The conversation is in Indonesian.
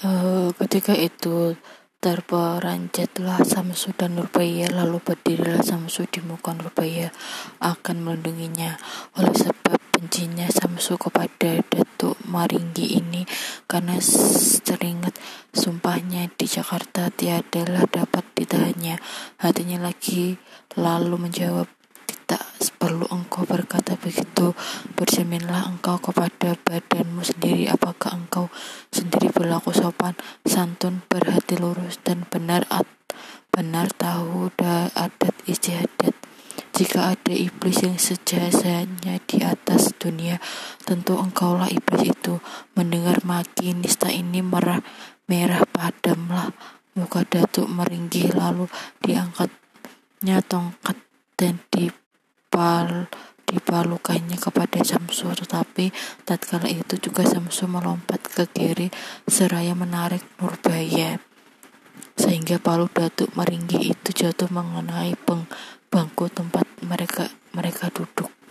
Uh, ketika itu terperanjatlah Samsu dan Nurbaya lalu berdirilah Samsu di muka Nurbaya akan melindunginya. Oleh sebab bencinya Samsu kepada Datuk Maringgi ini karena teringat sumpahnya di Jakarta tiadalah dapat ditahannya. Hatinya lagi lalu menjawab perlu engkau berkata begitu bercerminlah engkau kepada badanmu sendiri. Apakah engkau sendiri berlaku sopan santun berhati lurus dan benar at benar tahu da adat istiadat? Jika ada iblis yang sejasanya di atas dunia, tentu engkaulah iblis itu. Mendengar maki nista ini merah merah padamlah. Muka datuk meringgi lalu diangkatnya tongkat dan dipal dipalukannya kepada Samsu tetapi tatkala itu juga Samsu melompat ke kiri seraya menarik Nurbaya. Sehingga palu Datuk Meringgi itu jatuh mengenai bangku tempat mereka mereka duduk.